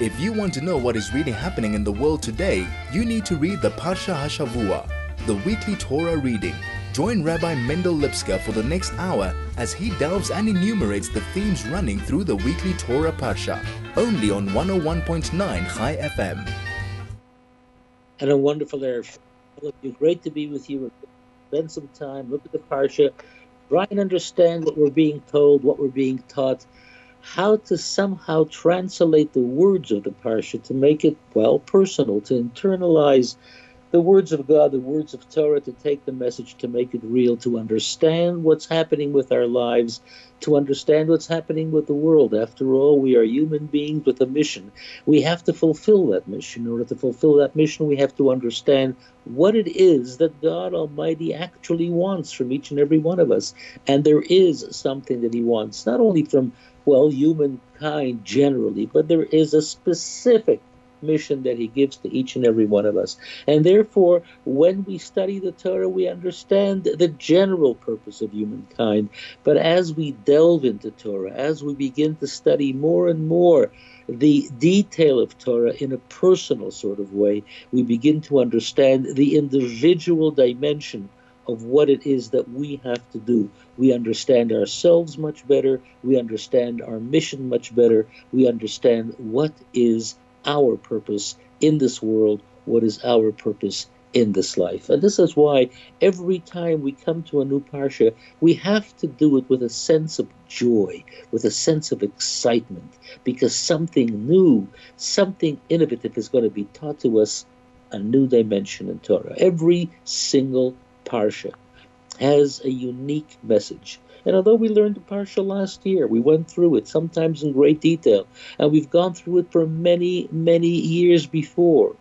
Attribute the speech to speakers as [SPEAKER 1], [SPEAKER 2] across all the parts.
[SPEAKER 1] If you want to know what is really happening in the world today, you need to read the Parsha Hashavua, the weekly Torah reading. Join Rabbi Mendel Lipskar for the next hour as he delves and enumerates the themes running through the weekly Torah Parsha, only on 101.9 Chai FM.
[SPEAKER 2] And a wonderful Erev. Great to be with you. Spend some time, look at the Parsha, try and understand what we're being told, what we're being taught, how to somehow translate the words of the Parsha to make it, well, personal, to internalize the words of God, the words of Torah, to take the message, to make it real, to understand what's happening with our lives, to understand what's happening with the world. After all, we are human beings with a mission. We have to fulfill that mission. In order to fulfill that mission, we have to understand what it is that God Almighty actually wants from each and every one of us. And there is something that He wants, not only from, well, humankind generally, but there is a specific mission that he gives to each and every one of us. And therefore, when we study the Torah, we understand the general purpose of humankind. But as we delve into Torah, as we begin to study more and more the detail of Torah in a personal sort of way, we begin to understand the individual dimension of what it is that we have to do. We understand ourselves much better. We understand our mission much better. We understand what is our purpose in this world, what is our purpose in this life. And this is why every time we come to a new Parsha, we have to do it with a sense of joy, with a sense of excitement, because something new, something innovative is going to be taught to us, a new dimension in Torah. Every single Parsha has a unique message. And although we learned the Parsha last year, we went through it sometimes in great detail, and we've gone through it for many, many years before.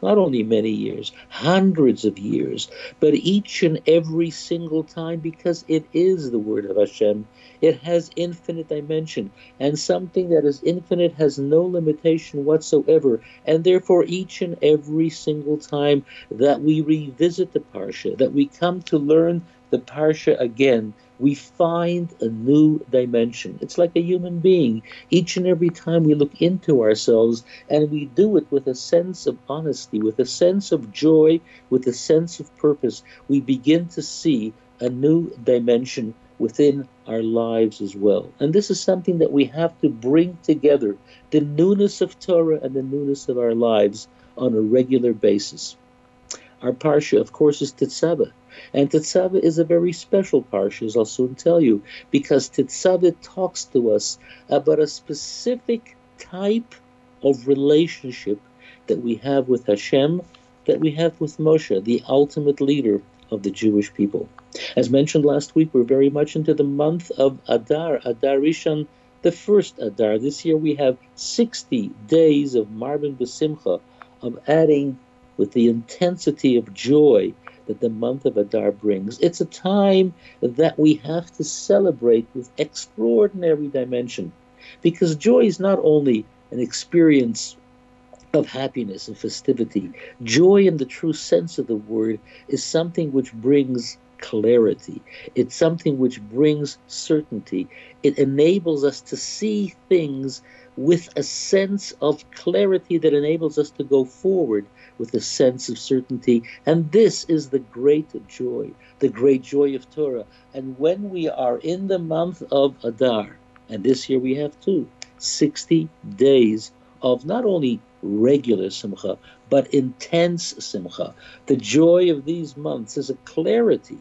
[SPEAKER 2] Not only many years, hundreds of years, but each and every single time because it is the word of Hashem. It has infinite dimension, and something that is infinite has no limitation whatsoever. And therefore, each and every single time that we revisit the Parsha, that we come to learn the Parsha again, we find a new dimension. It's like a human being. Each and every time we look into ourselves and we do it with a sense of honesty, with a sense of joy, with a sense of purpose, we begin to see a new dimension within our lives as well. And this is something that we have to bring together the newness of Torah and the newness of our lives on a regular basis. Our Parsha, of course, is Tetzaveh. And Tetzaveh is a very special parsha, as I'll soon tell you, because Tetzaveh talks to us about a specific type of relationship that we have with Hashem, that we have with Moshe, the ultimate leader of the Jewish people. As mentioned last week, we're very much into the month of Adar, Adar Rishon, the first Adar. This year we have 60 days of Marbin B'Simcha, of adding with the intensity of joy that the month of Adar brings. It's a time that we have to celebrate with extraordinary dimension because joy is not only an experience of happiness and festivity. Joy, in the true sense of the word, is something which brings clarity. It's something which brings certainty. It enables us to see things with a sense of clarity that enables us to go forward with a sense of certainty. And this is the great joy, the great joy of Torah. And when we are in the month of Adar, and this year we have two, 60 days of not only regular simcha, but intense simcha. The joy of these months is a clarity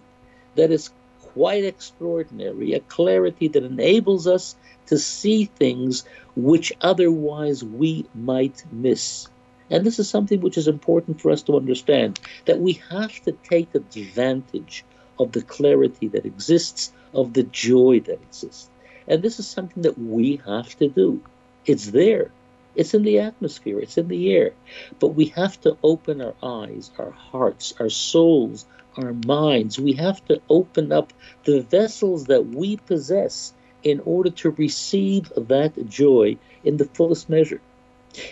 [SPEAKER 2] that is quite extraordinary, a clarity that enables us to see things which otherwise we might miss. And this is something which is important for us to understand that we have to take advantage of the clarity that exists, of the joy that exists. And this is something that we have to do. It's there, it's in the atmosphere, it's in the air. But we have to open our eyes, our hearts, our souls, our minds. We have to open up the vessels that we possess in order to receive that joy in the fullest measure.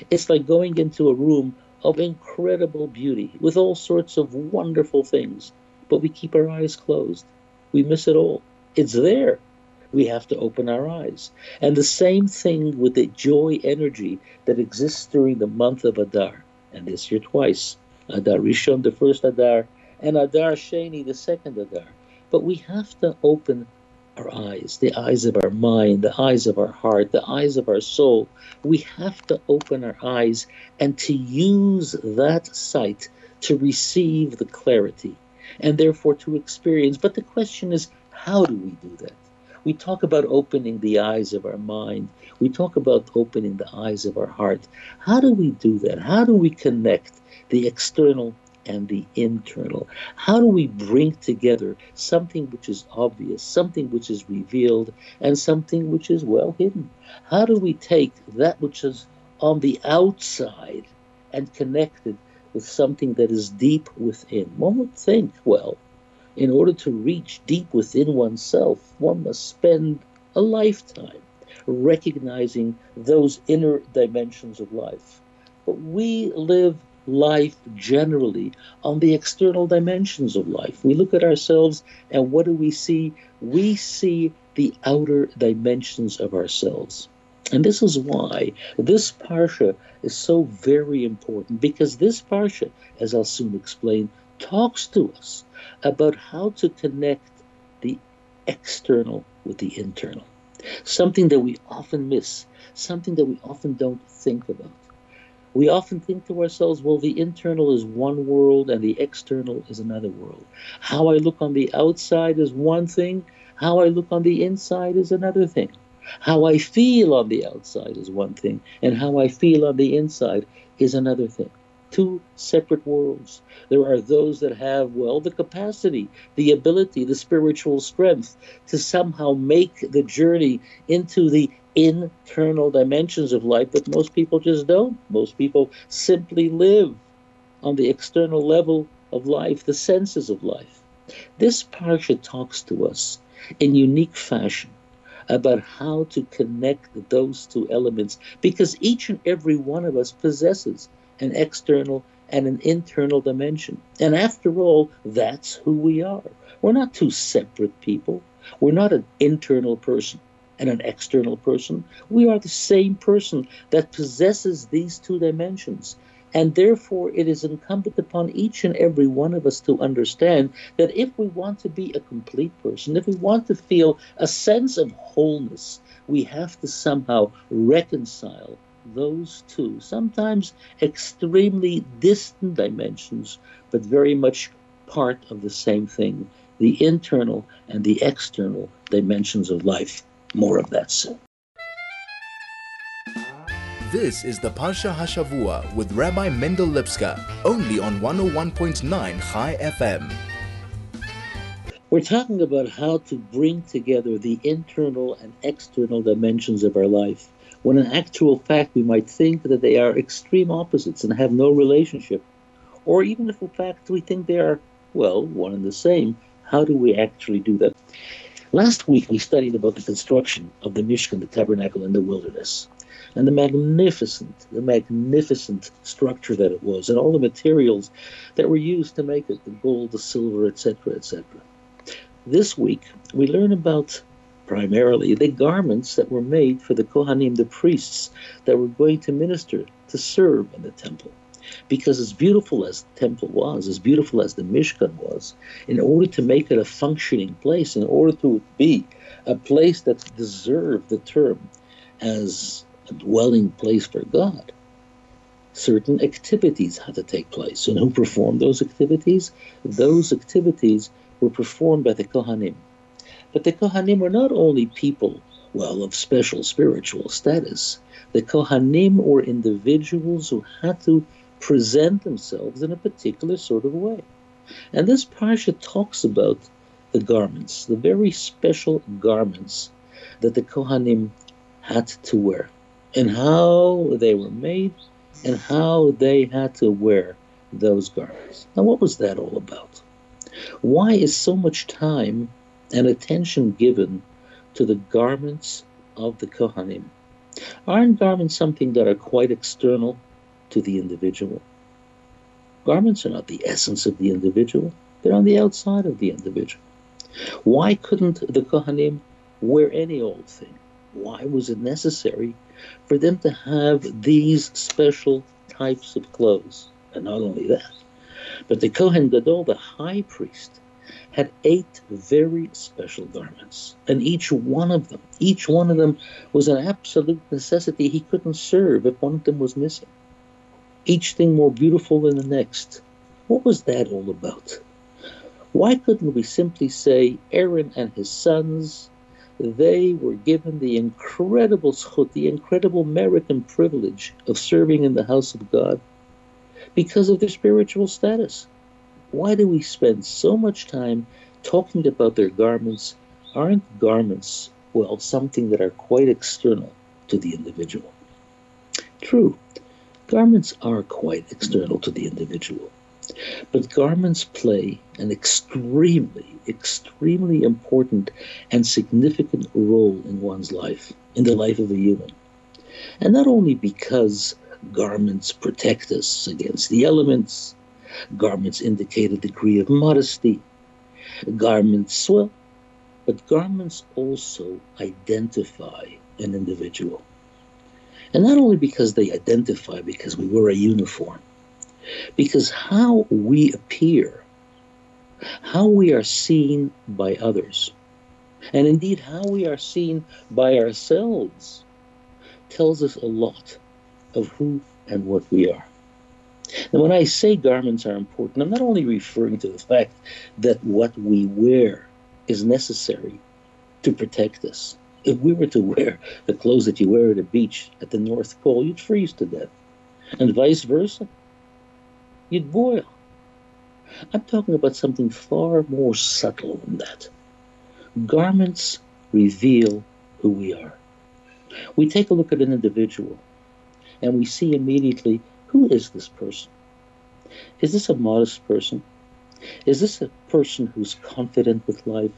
[SPEAKER 2] It's like going into a room of incredible beauty with all sorts of wonderful things, but we keep our eyes closed. We miss it all. It's there, we have to open our eyes. And the same thing with the joy energy that exists during the month of Adar, and this year twice. Adar Rishon, the first Adar, and Adar Sheni, the second Adar. But we have to open our eyes, the eyes of our mind, the eyes of our heart, the eyes of our soul. We have to open our eyes and to use that sight to receive the clarity and therefore to experience. But the question is, how do we do that? We talk about opening the eyes of our mind. We talk about opening the eyes of our heart. How do we do that? How do we connect the external and the internal? How do we bring together something which is obvious, something which is revealed, and something which is well hidden? How do we take that which is on the outside and connect it with something that is deep within? One would think, well, in order to reach deep within oneself, one must spend a lifetime recognizing those inner dimensions of life. But we live life generally on the external dimensions of life. We look at ourselves and what do we see? We see the outer dimensions of ourselves. And this is why this Parsha is so very important because this Parsha, as I'll soon explain, talks to us about how to connect the external with the internal. Something that we often miss, something that we often don't think about we often think to ourselves, well, the internal is one world and the external is another world. How I look on the outside is one thing, how I look on the inside is another thing. How I feel on the outside is one thing, and how I feel on the inside is another thing. Two separate worlds. There are those that have, well, the capacity, the ability, the spiritual strength to somehow make the journey into the internal dimensions of life but most people just don't. Most people simply live on the external level of life, the senses of life. This parsha talks to us in unique fashion about how to connect those two elements because each and every one of us possesses an external and an internal dimension. And after all, that's who we are. We're not two separate people. We're not an internal person and an external person. We are the same person that possesses these two dimensions. And therefore, it is incumbent upon each and every one of us to understand that if we want to be a complete person, if we want to feel a sense of wholeness, we have to somehow reconcile those two, sometimes extremely distant dimensions, but very much part of the same thing the internal and the external dimensions of life more of that soon.
[SPEAKER 1] This is the Parsha Hashavua with Rabbi Mendel Lipskar, only on 101.9 Chai FM.
[SPEAKER 2] We're talking about how to bring together the internal and external dimensions of our life, when in actual fact we might think that they are extreme opposites and have no relationship. Or even if in fact we think they are, well, one and the same, how do we actually do that? Last week we studied about the construction of the Mishkan, the tabernacle in the wilderness, and the magnificent, the magnificent structure that it was, and all the materials that were used to make it, the gold, the silver, etc., etc. This week we learn about primarily the garments that were made for the Kohanim, the priests, that were going to minister, to serve in the temple because as beautiful as the temple was, as beautiful as the Mishkan was, in order to make it a functioning place, in order to be a place that deserved the term as a dwelling place for God, certain activities had to take place. And who performed those activities? Those activities were performed by the Kohanim. But the Kohanim were not only people, well, of special spiritual status. The Kohanim were individuals who had to present themselves in a particular sort of way. And this parsha talks about the garments, the very special garments that the Kohanim had to wear, and how they were made, and how they had to wear those garments. Now, what was that all about? Why is so much time and attention given to the garments of the Kohanim? Aren't garments something that are quite external to the individual. Garments are not the essence of the individual, they're on the outside of the individual. Why couldn't the Kohanim wear any old thing. Why was it necessary for them to have these special types of clothes? And not only that, but the Kohen Gadol, the high priest, had eight very special garments, and each one of them, each one of them was an absolute necessity. He couldn't serve if one of them was missing. Each thing more beautiful than the next. What was that all about? Why couldn't we simply say Aaron and his sons, they were given the incredible schut, the incredible merit and privilege of serving in the house of God because of their spiritual status? Why do we spend so much time talking about their garments? Aren't garments, well, something that are quite external to the individual? True, garments are quite external to the individual. But garments play an extremely, extremely important and significant role in one's life, in the life of a human. And not only because garments protect us against the elements, garments indicate a degree of modesty, garments, well, but garments also identify an individual. And not only because they identify because we wear a uniform, because how we appear, how we are seen by others, and indeed how we are seen by ourselves, tells us a lot of who and what we are. And when I say garments are important, I'm not only referring to the fact that what we wear is necessary to protect us. If we were to wear the clothes that you wear at a beach at the North Pole, you'd freeze to death. And vice versa you'd boil. I'm talking about something far more subtle than that. Garments reveal who we are. We take a look at an individual and we see immediately who is this person? Is this a modest person? Is this a person who's confident with life?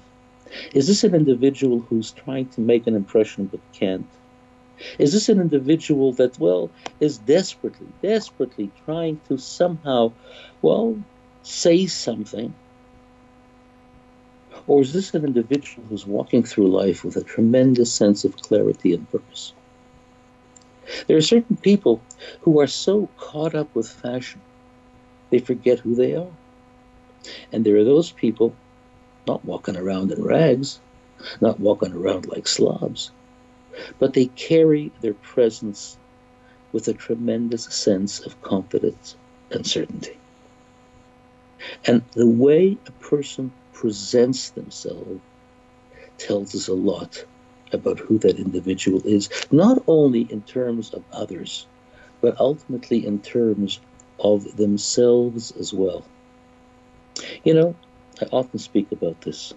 [SPEAKER 2] Is this an individual who's trying to make an impression but can't? Is this an individual that, well, is desperately, desperately trying to somehow, well, say something? Or is this an individual who's walking through life with a tremendous sense of clarity and purpose? There are certain people who are so caught up with fashion, they forget who they are. And there are those people not walking around in rags, not walking around like slobs, but they carry their presence with a tremendous sense of confidence and certainty. And the way a person presents themselves tells us a lot about who that individual is, not only in terms of others, but ultimately in terms of themselves as well. You know, I often speak about this.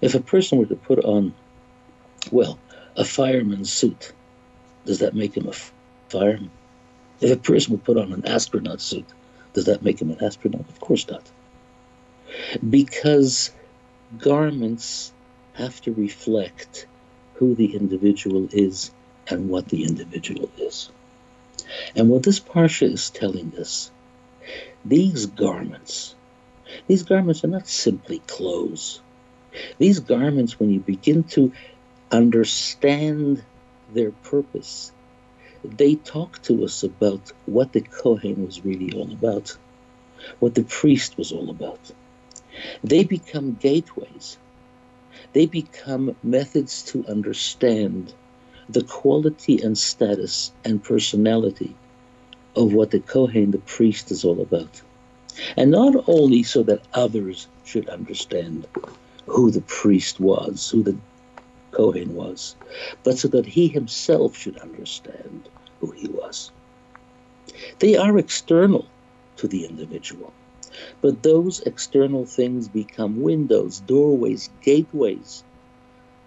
[SPEAKER 2] If a person were to put on, well, a fireman's suit, does that make him a fireman? If a person would put on an astronaut suit, does that make him an astronaut? Of course not. Because garments have to reflect who the individual is and what the individual is. And what this Parsha is telling us, these garments, these garments are not simply clothes. These garments, when you begin to understand their purpose, they talk to us about what the Kohen was really all about, what the priest was all about. They become gateways they become methods to understand the quality and status and personality of what the Kohen, the priest, is all about. And not only so that others should understand who the priest was, who the Kohen was, but so that he himself should understand who he was. They are external to the individual. But those external things become windows, doorways, gateways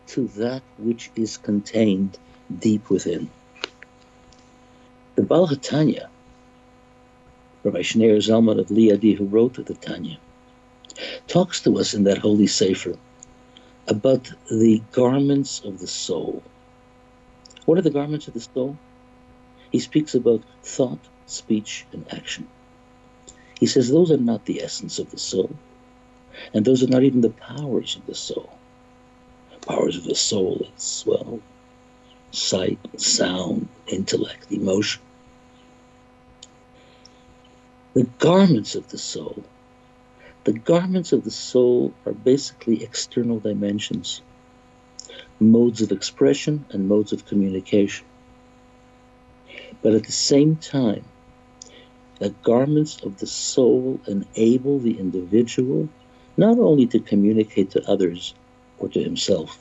[SPEAKER 2] to that which is contained deep within. The Baal HaTanya, Rabbi Shneur Zalman of Liadi, who wrote the Tanya, talks to us in that holy sefer about the garments of the soul. What are the garments of the soul? He speaks about thought, speech, and action. He says those are not the essence of the soul, and those are not even the powers of the soul. powers of the soul as well sight, sound, intellect, emotion. The garments of the soul. The garments of the soul are basically external dimensions, modes of expression and modes of communication. But at the same time, the garments of the soul enable the individual not only to communicate to others or to himself.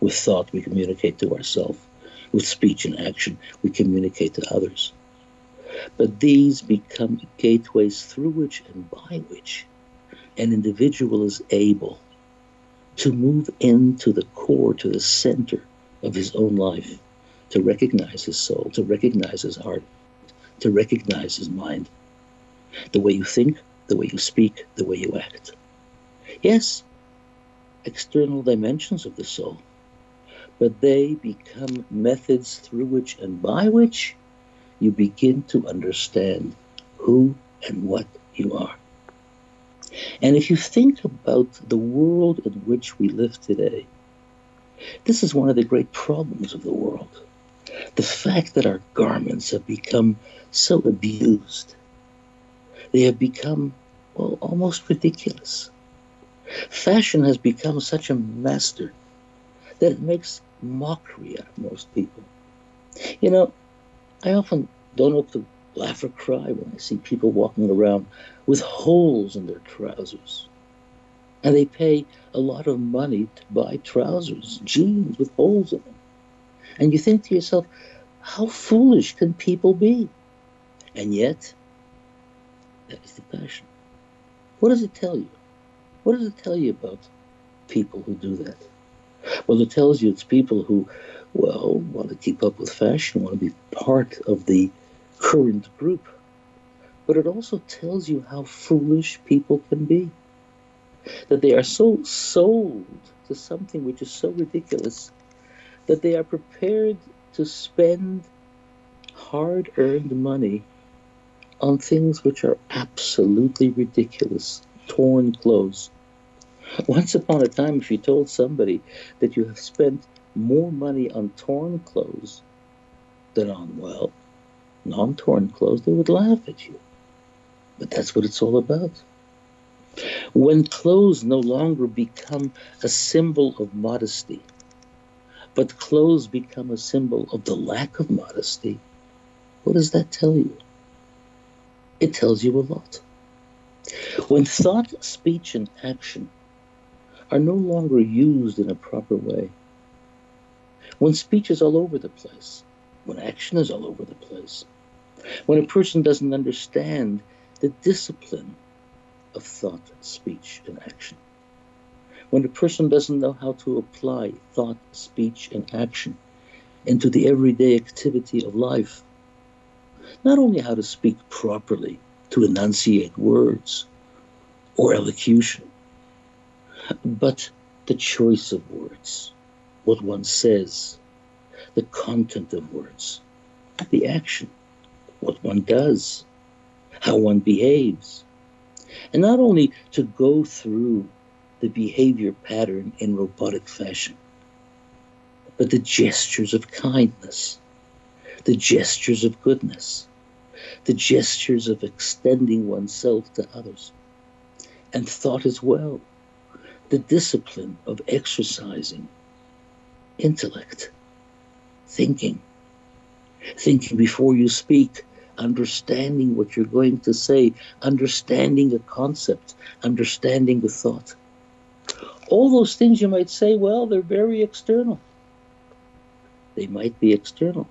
[SPEAKER 2] With thought, we communicate to ourselves. With speech and action, we communicate to others. But these become gateways through which and by which an individual is able to move into the core, to the center of his own life, to recognize his soul, to recognize his heart, to recognize his mind. The way you think, the way you speak, the way you act. Yes, external dimensions of the soul, but they become methods through which and by which you begin to understand who and what you are. And if you think about the world in which we live today, this is one of the great problems of the world. The fact that our garments have become so abused. They have become, well, almost ridiculous. Fashion has become such a master that it makes mockery out of most people. You know, I often don't know if to laugh or cry when I see people walking around with holes in their trousers. And they pay a lot of money to buy trousers, jeans with holes in them. And you think to yourself, how foolish can people be? And yet, that is the passion. What does it tell you? What does it tell you about people who do that? Well, it tells you it's people who, well, want to keep up with fashion, want to be part of the current group. But it also tells you how foolish people can be. That they are so sold to something which is so ridiculous that they are prepared to spend hard earned money on things which are absolutely ridiculous torn clothes. Once upon a time, if you told somebody that you have spent more money on torn clothes than on, well, non torn clothes, they would laugh at you. But that's what it's all about. When clothes no longer become a symbol of modesty, but clothes become a symbol of the lack of modesty, what does that tell you? It tells you a lot. When thought, speech, and action are no longer used in a proper way, when speech is all over the place, when action is all over the place, when a person doesn't understand the discipline of thought, speech, and action, when a person doesn't know how to apply thought, speech, and action into the everyday activity of life, not only how to speak properly, to enunciate words or elocution, but the choice of words, what one says, the content of words, the action, what one does, how one behaves. And not only to go through the behavior pattern in robotic fashion, but the gestures of kindness, the gestures of goodness, the gestures of extending oneself to others, and thought as well, the discipline of exercising intellect, thinking, thinking before you speak, understanding what you're going to say, understanding a concept, understanding a thought. All those things you might say, well, they're very external. They might be external.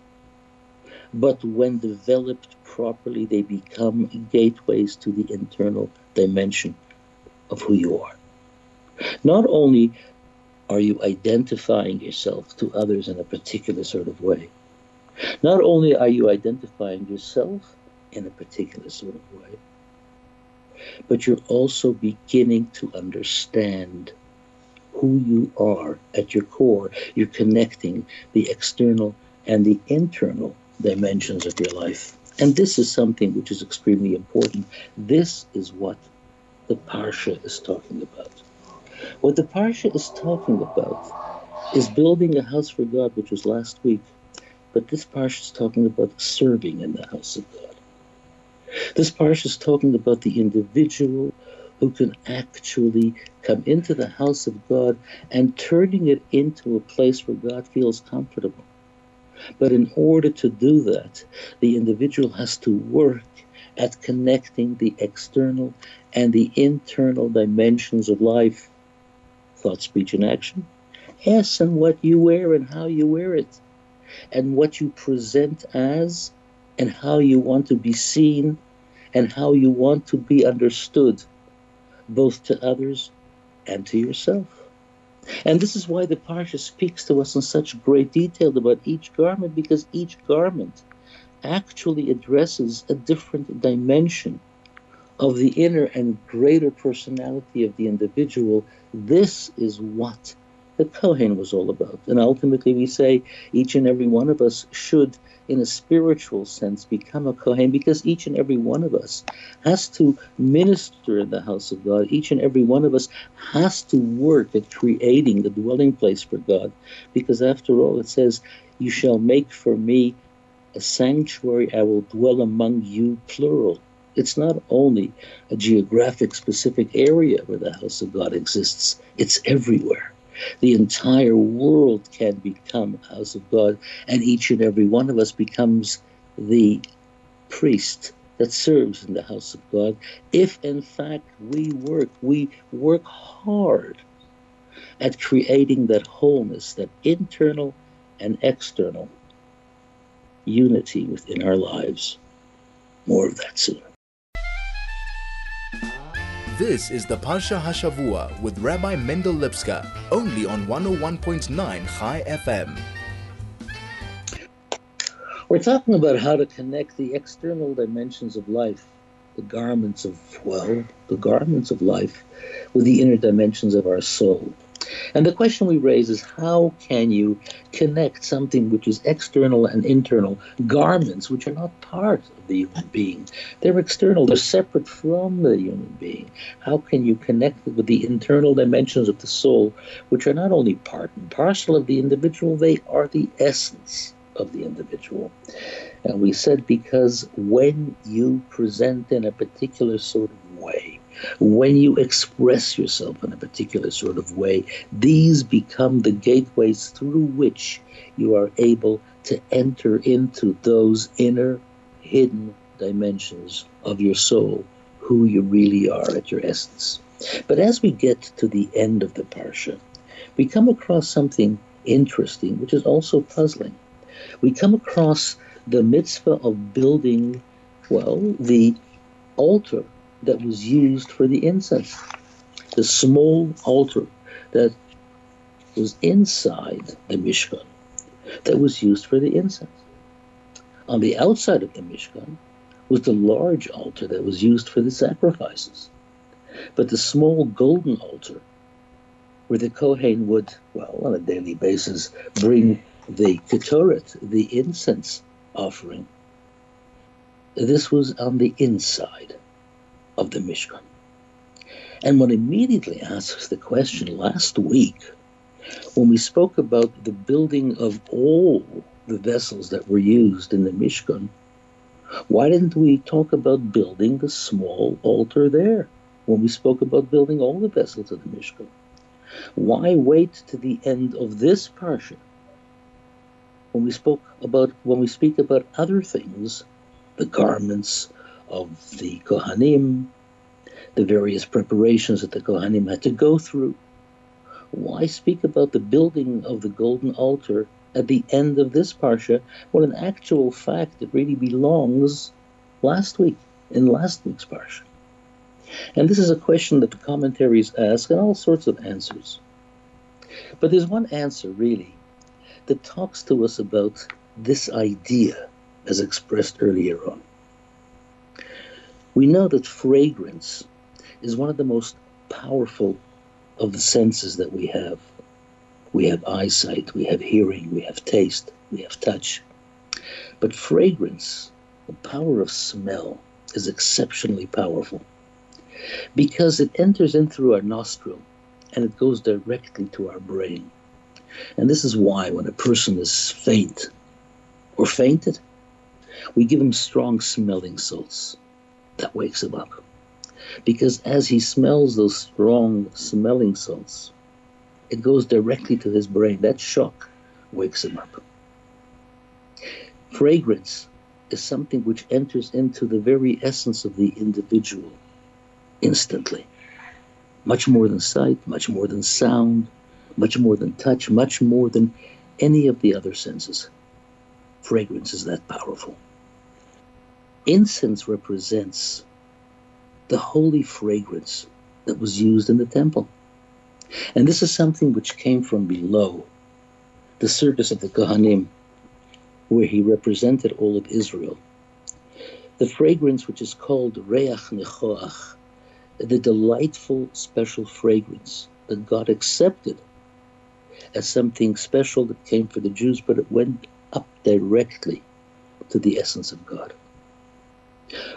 [SPEAKER 2] But when developed properly, they become gateways to the internal dimension of who you are. Not only are you identifying yourself to others in a particular sort of way, not only are you identifying yourself in a particular sort of way, but you're also beginning to understand who you are at your core. You're connecting the external and the internal dimensions of your life. And this is something which is extremely important. This is what the Parsha is talking about. What the Parsha is talking about is building a house for God, which was last week. But this parsha is talking about serving in the house of God. This parsha is talking about the individual who can actually come into the house of God and turning it into a place where God feels comfortable. But in order to do that, the individual has to work at connecting the external and the internal dimensions of life thought, speech, and action. Yes, and what you wear and how you wear it, and what you present as, and how you want to be seen, and how you want to be understood, both to others and to yourself. And this is why the Parsha speaks to us in such great detail about each garment, because each garment actually addresses a different dimension of the inner and greater personality of the individual. This is what the Kohen was all about. And ultimately, we say each and every one of us should, in a spiritual sense, become a Kohen because each and every one of us has to minister in the house of God. Each and every one of us has to work at creating the dwelling place for God because, after all, it says, You shall make for me a sanctuary, I will dwell among you, plural. It's not only a geographic specific area where the house of God exists, it's everywhere. The entire world can become house of God, and each and every one of us becomes the priest that serves in the house of God. If in fact we work, we work hard at creating that wholeness, that internal and external unity within our lives. More of that soon.
[SPEAKER 1] This is the Parsha Hashavua with Rabbi Mendel Lipskar, only on 101.9 Chai FM.
[SPEAKER 2] We're talking about how to connect the external dimensions of life, the garments of, well, the garments of life, with the inner dimensions of our soul. And the question we raise is how can you connect something which is external and internal, garments which are not part of the human being? They're external, they're separate from the human being. How can you connect it with the internal dimensions of the soul, which are not only part and parcel of the individual, they are the essence of the individual? And we said because when you present in a particular sort of way, when you express yourself in a particular sort of way, these become the gateways through which you are able to enter into those inner hidden dimensions of your soul, who you really are at your essence. But as we get to the end of the Parsha, we come across something interesting, which is also puzzling. We come across the mitzvah of building, well, the altar that was used for the incense. The small altar that was inside the Mishkan that was used for the incense. On the outside of the Mishkan was the large altar that was used for the sacrifices. But the small golden altar, where the Kohen would, well, on a daily basis, bring the ketoret, the incense offering, this was on the inside of the Mishkan. And one immediately asks the question last week, when we spoke about the building of all the vessels that were used in the Mishkan, why didn't we talk about building the small altar there when we spoke about building all the vessels of the Mishkan? Why wait to the end of this parsha when we spoke about when we speak about other things, the garments, of the Kohanim, the various preparations that the Kohanim had to go through. Why speak about the building of the golden altar at the end of this parsha when in actual fact it really belongs last week, in last week's parsha? And this is a question that the commentaries ask and all sorts of answers. But there's one answer really that talks to us about this idea as expressed earlier on. We know that fragrance is one of the most powerful of the senses that we have. We have eyesight, we have hearing, we have taste, we have touch. But fragrance, the power of smell, is exceptionally powerful because it enters in through our nostril and it goes directly to our brain. And this is why when a person is faint or fainted, we give him strong smelling salts. That wakes him up. Because as he smells those strong smelling salts, it goes directly to his brain. That shock wakes him up. Fragrance is something which enters into the very essence of the individual instantly. Much more than sight, much more than sound, much more than touch, much more than any of the other senses. Fragrance is that powerful. Incense represents the holy fragrance that was used in the temple. And this is something which came from below, the service of the Kohanim, where he represented all of Israel. The fragrance which is called Reiach Nichoach, the delightful special fragrance that God accepted as something special that came for the Jews, but it went up directly to the essence of God.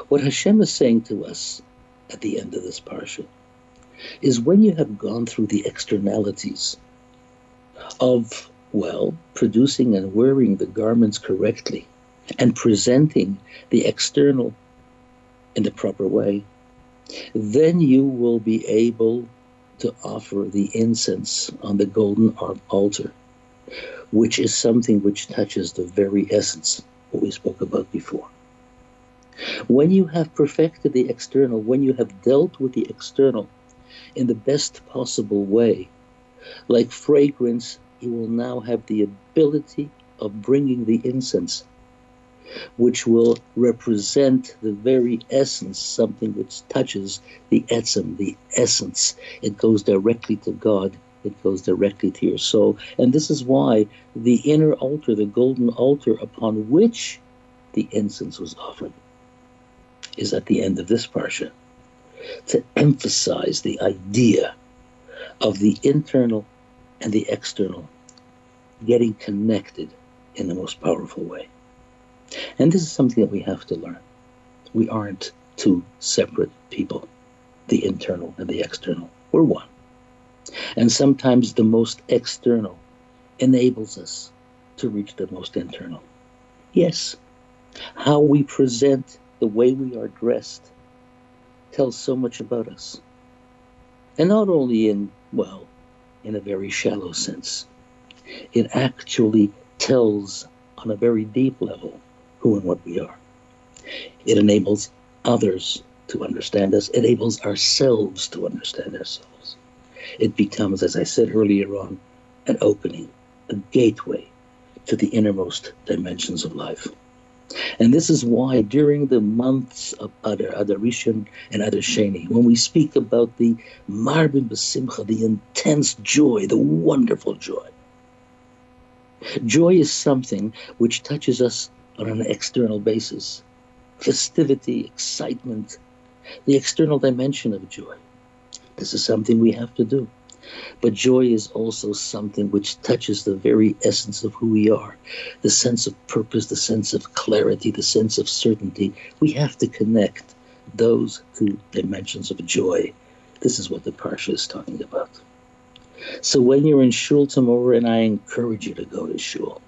[SPEAKER 2] What Hashem is saying to us at the end of this parsha is when you have gone through the externalities of, well, producing and wearing the garments correctly and presenting the external in the proper way, then you will be able to offer the incense on the golden altar, which is something which touches the very essence, what we spoke about before. When you have perfected the external, when you have dealt with the external in the best possible way, like fragrance, you will now have the ability of bringing the incense, which will represent the very essence, something which touches the etzem, the essence. It goes directly to God. It goes directly to your soul. And this is why the inner altar, the golden altar upon which the incense was offered, is at the end of this parsha to emphasize the idea of the internal and the external getting connected in the most powerful way. And this is something that we have to learn. We aren't two separate people, the internal and the external. We're one. And sometimes the most external enables us to reach the most internal. Yes, how we present the way we are dressed tells so much about us. And not only in, well, in a very shallow sense, it actually tells on a very deep level who and what we are. It enables others to understand us, it enables ourselves to understand ourselves. It becomes, as I said earlier on, an opening, a gateway to the innermost dimensions of life. And this is why during the months of Adar, Adar Rishon and Adar Sheni, when we speak about the Marbin Basimcha, the intense joy, the wonderful joy, joy is something which touches us on an external basis. Festivity, excitement, the external dimension of joy. This is something we have to do. But joy is also something which touches the very essence of who we are the sense of purpose, the sense of clarity, the sense of certainty. We have to connect those two dimensions of joy. This is what the Parsha is talking about. So when you're in Shul tomorrow, and I encourage you to go to Shul,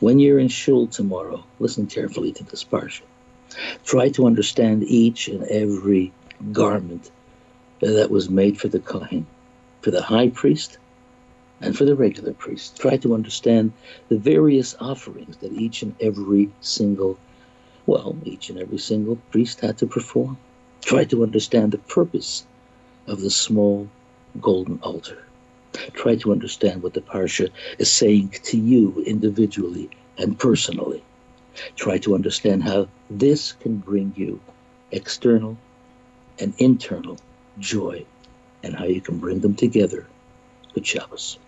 [SPEAKER 2] when you're in Shul tomorrow, listen carefully to this Parsha. Try to understand each and every garment that was made for the Kohen for the high priest and for the regular priest. Try to understand the various offerings that each and every single, well, each and every single priest had to perform. Try to understand the purpose of the small golden altar. Try to understand what the Parsha is saying to you individually and personally. Try to understand how this can bring you external and internal joy and how you can bring them together with Shabbos.